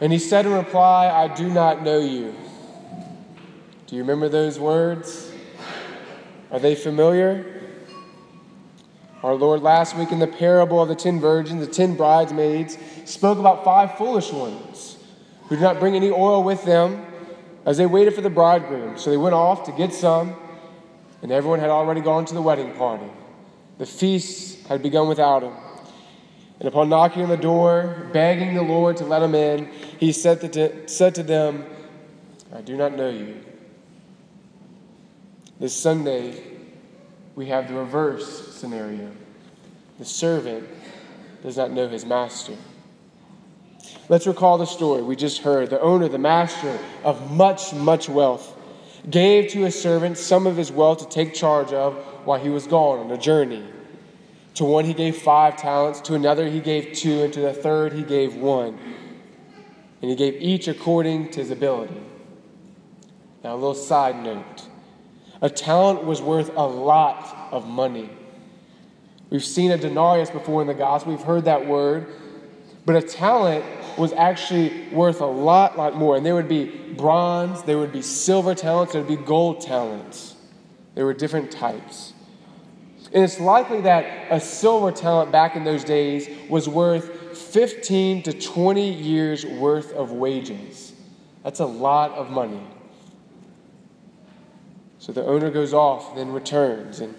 And he said in reply, I do not know you. Do you remember those words? Are they familiar? Our Lord, last week in the parable of the ten virgins, the ten bridesmaids, spoke about five foolish ones who did not bring any oil with them as they waited for the bridegroom. So they went off to get some, and everyone had already gone to the wedding party. The feast had begun without him. And upon knocking on the door, begging the Lord to let him in, he said to, said to them, I do not know you. This Sunday, we have the reverse scenario. The servant does not know his master. Let's recall the story we just heard. The owner, the master of much, much wealth, gave to his servant some of his wealth to take charge of while he was gone on a journey. To one he gave five talents, to another he gave two, and to the third he gave one. And he gave each according to his ability. Now, a little side note a talent was worth a lot of money. We've seen a denarius before in the gospel, we've heard that word. But a talent was actually worth a lot, lot more. And there would be bronze, there would be silver talents, there would be gold talents. There were different types. And it's likely that a silver talent back in those days was worth 15 to 20 years worth of wages. That's a lot of money. So the owner goes off, then returns, and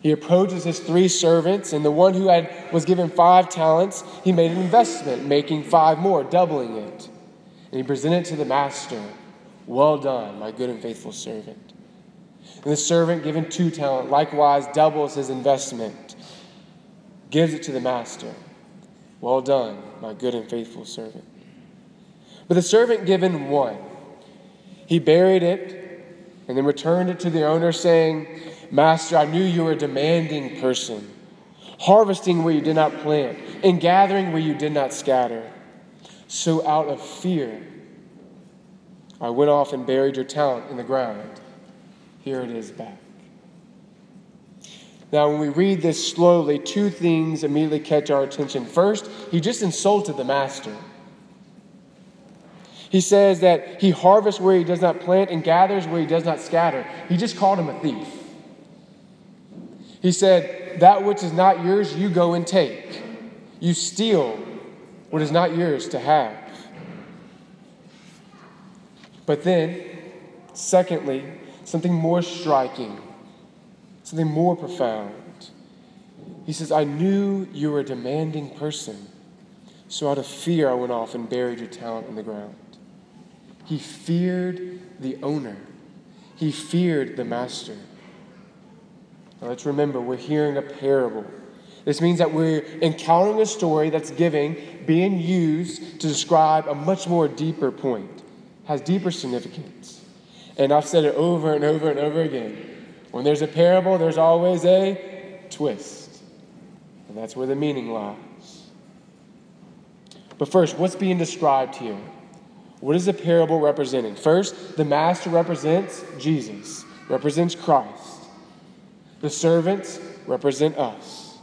he approaches his three servants, and the one who had was given five talents, he made an investment, making five more, doubling it. And he presented it to the master, Well done, my good and faithful servant. And the servant given two talent likewise doubles his investment, gives it to the master. Well done, my good and faithful servant. But the servant given one, he buried it and then returned it to the owner, saying, Master, I knew you were a demanding person, harvesting where you did not plant, and gathering where you did not scatter. So out of fear, I went off and buried your talent in the ground. Here it is back. Now, when we read this slowly, two things immediately catch our attention. First, he just insulted the master. He says that he harvests where he does not plant and gathers where he does not scatter. He just called him a thief. He said, That which is not yours, you go and take. You steal what is not yours to have. But then, secondly, something more striking, something more profound. He says, I knew you were a demanding person, so out of fear I went off and buried your talent in the ground. He feared the owner, he feared the master. Now let's remember, we're hearing a parable. This means that we're encountering a story that's giving, being used to describe a much more deeper point, has deeper significance. And I've said it over and over and over again. When there's a parable, there's always a twist. And that's where the meaning lies. But first, what's being described here? What is the parable representing? First, the master represents Jesus, represents Christ. The servants represent us.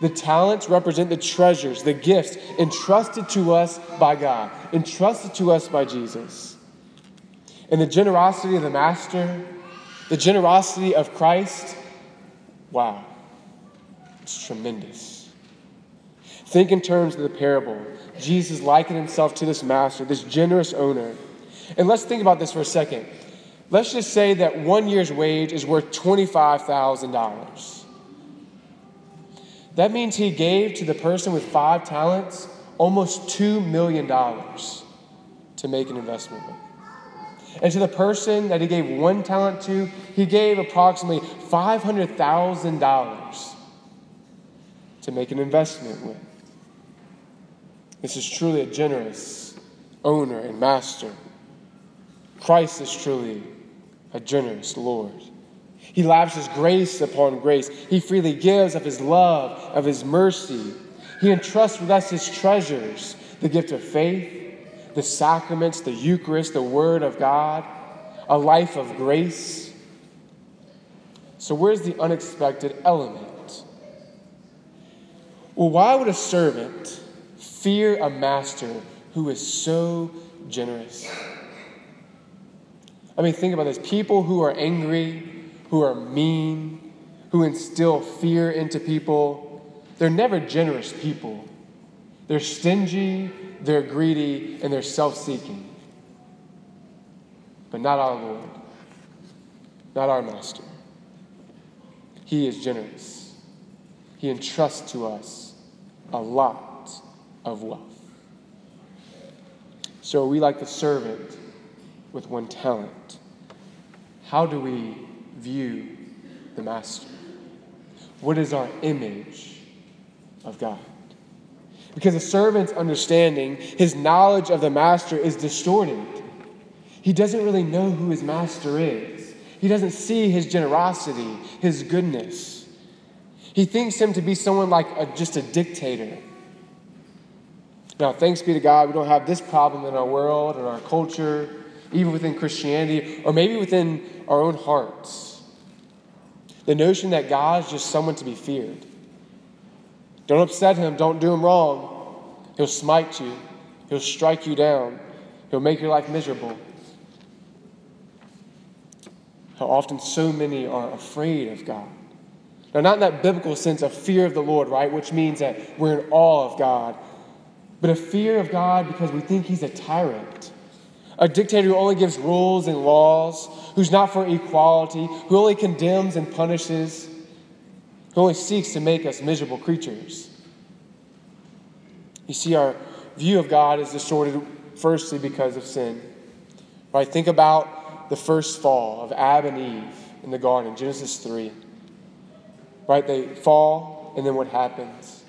The talents represent the treasures, the gifts entrusted to us by God, entrusted to us by Jesus. And the generosity of the master, the generosity of Christ, wow, it's tremendous. Think in terms of the parable. Jesus likened himself to this master, this generous owner. And let's think about this for a second. Let's just say that one year's wage is worth $25,000. That means he gave to the person with five talents almost $2 million to make an investment with. And to the person that he gave one talent to, he gave approximately $500,000 to make an investment with. This is truly a generous owner and master. Christ is truly a generous Lord. He lavishes grace upon grace. He freely gives of his love, of his mercy. He entrusts with us his treasures the gift of faith, the sacraments, the Eucharist, the Word of God, a life of grace. So, where's the unexpected element? Well, why would a servant fear a master who is so generous. I mean, think about this people who are angry, who are mean, who instill fear into people, they're never generous people. They're stingy, they're greedy, and they're self seeking. But not our Lord, not our Master. He is generous. He entrusts to us a lot of wealth. So we like the servant with one talent. How do we view the Master? What is our image of God? Because a servant's understanding, his knowledge of the Master is distorted. He doesn't really know who his Master is, he doesn't see his generosity, his goodness. He thinks him to be someone like a, just a dictator. Now, thanks be to God, we don't have this problem in our world or our culture, even within Christianity, or maybe within our own hearts. The notion that God is just someone to be feared. Don't upset him, don't do him wrong. He'll smite you, he'll strike you down, he'll make your life miserable. How often so many are afraid of God. Now, not in that biblical sense of fear of the Lord, right? Which means that we're in awe of God, but a fear of God because we think He's a tyrant, a dictator who only gives rules and laws, who's not for equality, who only condemns and punishes, who only seeks to make us miserable creatures. You see, our view of God is distorted firstly because of sin. Right? Think about the first fall of Adam and Eve in the garden, Genesis 3. Right? They fall, and then what happens?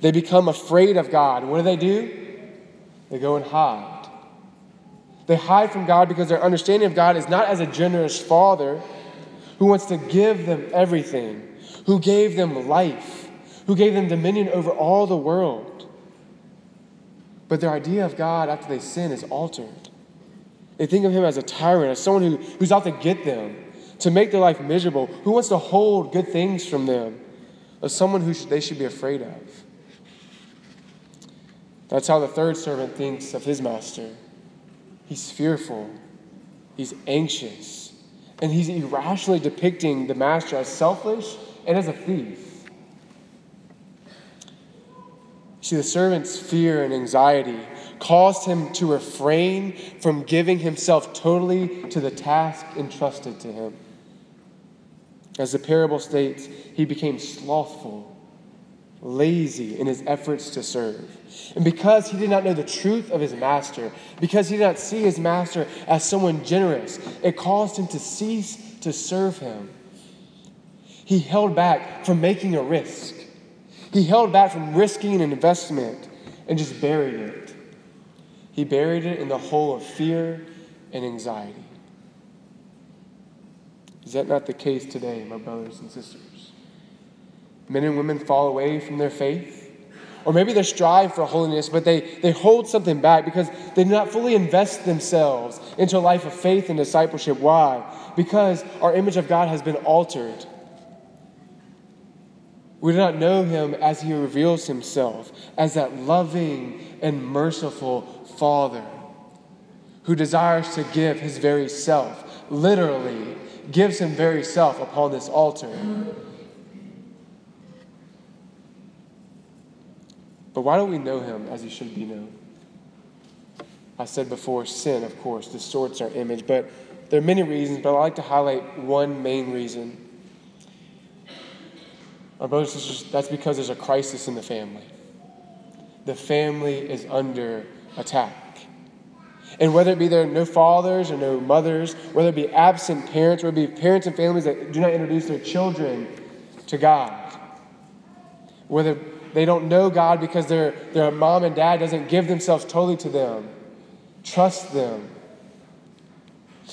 They become afraid of God. What do they do? They go and hide. They hide from God because their understanding of God is not as a generous father who wants to give them everything, who gave them life, who gave them dominion over all the world. But their idea of God after they sin is altered. They think of him as a tyrant, as someone who, who's out to get them, to make their life miserable, who wants to hold good things from them, as someone who they should be afraid of. That's how the third servant thinks of his master. He's fearful, he's anxious, and he's irrationally depicting the master as selfish and as a thief. See, the servant's fear and anxiety caused him to refrain from giving himself totally to the task entrusted to him. As the parable states, he became slothful lazy in his efforts to serve. And because he did not know the truth of his master, because he did not see his master as someone generous, it caused him to cease to serve him. He held back from making a risk. He held back from risking an investment and just buried it. He buried it in the hole of fear and anxiety. Is that not the case today, my brothers and sisters? men and women fall away from their faith. Or maybe they strive for holiness, but they, they hold something back because they do not fully invest themselves into a life of faith and discipleship. Why? Because our image of God has been altered. We do not know him as he reveals himself, as that loving and merciful Father who desires to give his very self, literally gives him very self upon this altar. But why don't we know him as he should be known? I said before, sin, of course, distorts our image, but there are many reasons, but I'd like to highlight one main reason. My brothers and sisters, that's because there's a crisis in the family. The family is under attack. And whether it be there are no fathers or no mothers, whether it be absent parents, whether it be parents and families that do not introduce their children to God, whether they don't know God because their, their mom and dad doesn't give themselves totally to them. Trust them.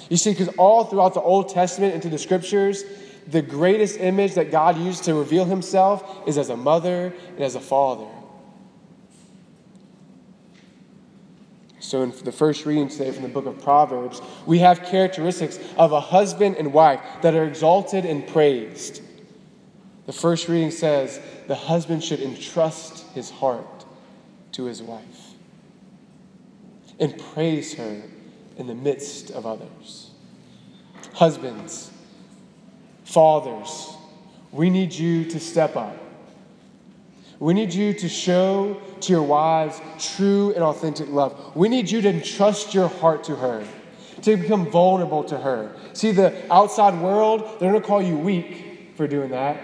You see, because all throughout the Old Testament into the scriptures, the greatest image that God used to reveal himself is as a mother and as a father. So, in the first reading today from the book of Proverbs, we have characteristics of a husband and wife that are exalted and praised. The first reading says, the husband should entrust his heart to his wife. and praise her in the midst of others. Husbands, fathers, we need you to step up. We need you to show to your wives true and authentic love. We need you to entrust your heart to her, to become vulnerable to her. See, the outside world, they're going to call you weak for doing that.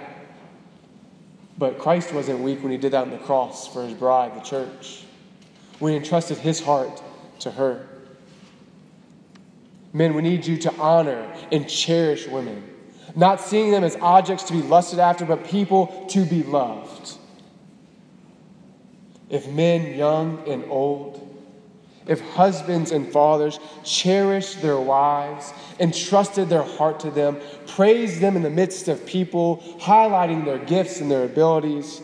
But Christ wasn't weak when he did that on the cross for his bride, the church, when he entrusted his heart to her. Men, we need you to honor and cherish women, not seeing them as objects to be lusted after, but people to be loved. If men, young and old, if husbands and fathers cherish their wives, entrusted their heart to them, praised them in the midst of people, highlighting their gifts and their abilities,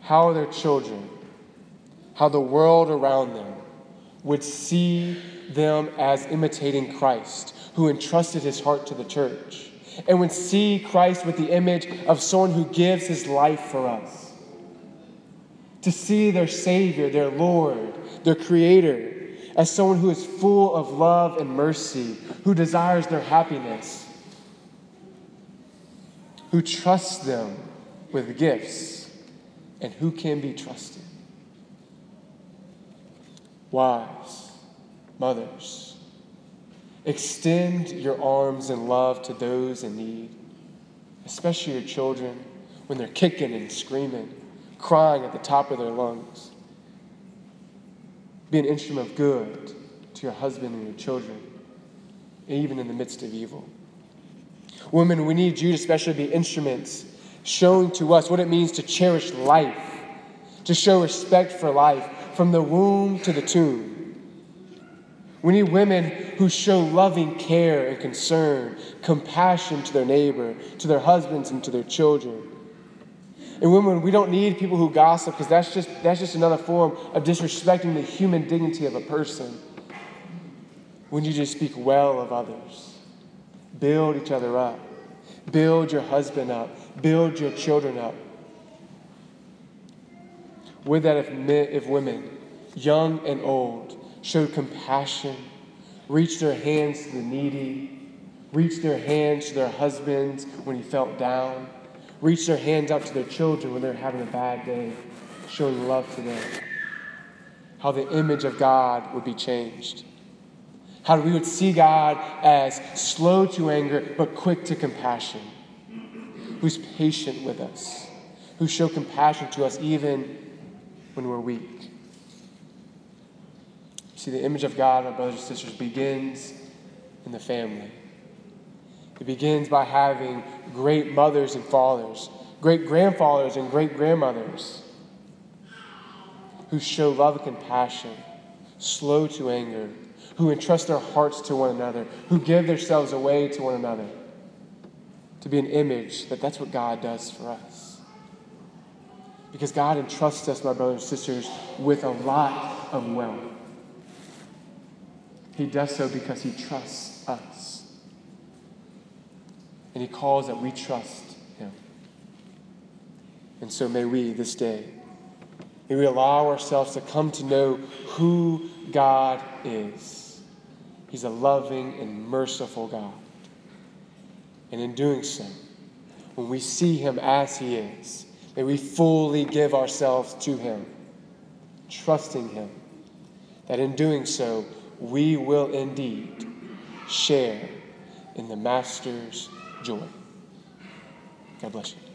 how their children, how the world around them would see them as imitating Christ, who entrusted his heart to the church, and would see Christ with the image of someone who gives his life for us to see their Savior, their Lord, their Creator, as someone who is full of love and mercy, who desires their happiness, who trusts them with gifts, and who can be trusted. Wives, mothers, extend your arms in love to those in need, especially your children when they're kicking and screaming crying at the top of their lungs. Be an instrument of good to your husband and your children, even in the midst of evil. Women, we need you to especially be instruments showing to us what it means to cherish life, to show respect for life from the womb to the tomb. We need women who show loving care and concern, compassion to their neighbor, to their husbands, and to their children. And women, we don't need people who gossip because that's just, that's just another form of disrespecting the human dignity of a person. When you just speak well of others, build each other up, build your husband up, build your children up. With that, if, men, if women, young and old, showed compassion, reached their hands to the needy, reached their hands to their husbands when he felt down, reach their hands out to their children when they're having a bad day, showing love to them. How the image of God would be changed. How we would see God as slow to anger but quick to compassion, who's patient with us, who show compassion to us even when we're weak. See, the image of God, my brothers and sisters, begins in the family. It begins by having great mothers and fathers, great grandfathers and great grandmothers who show love and compassion, slow to anger, who entrust their hearts to one another, who give themselves away to one another. To be an image that that's what God does for us. Because God entrusts us, my brothers and sisters, with a lot of wealth. He does so because He trusts us. And He calls that we trust Him. And so may we this day, may we allow ourselves to come to know who God is. He's a loving and merciful God. And in doing so, when we see Him as He is, may we fully give ourselves to Him, trusting Him, that in doing so, we will indeed share in the Master's joy. God bless you.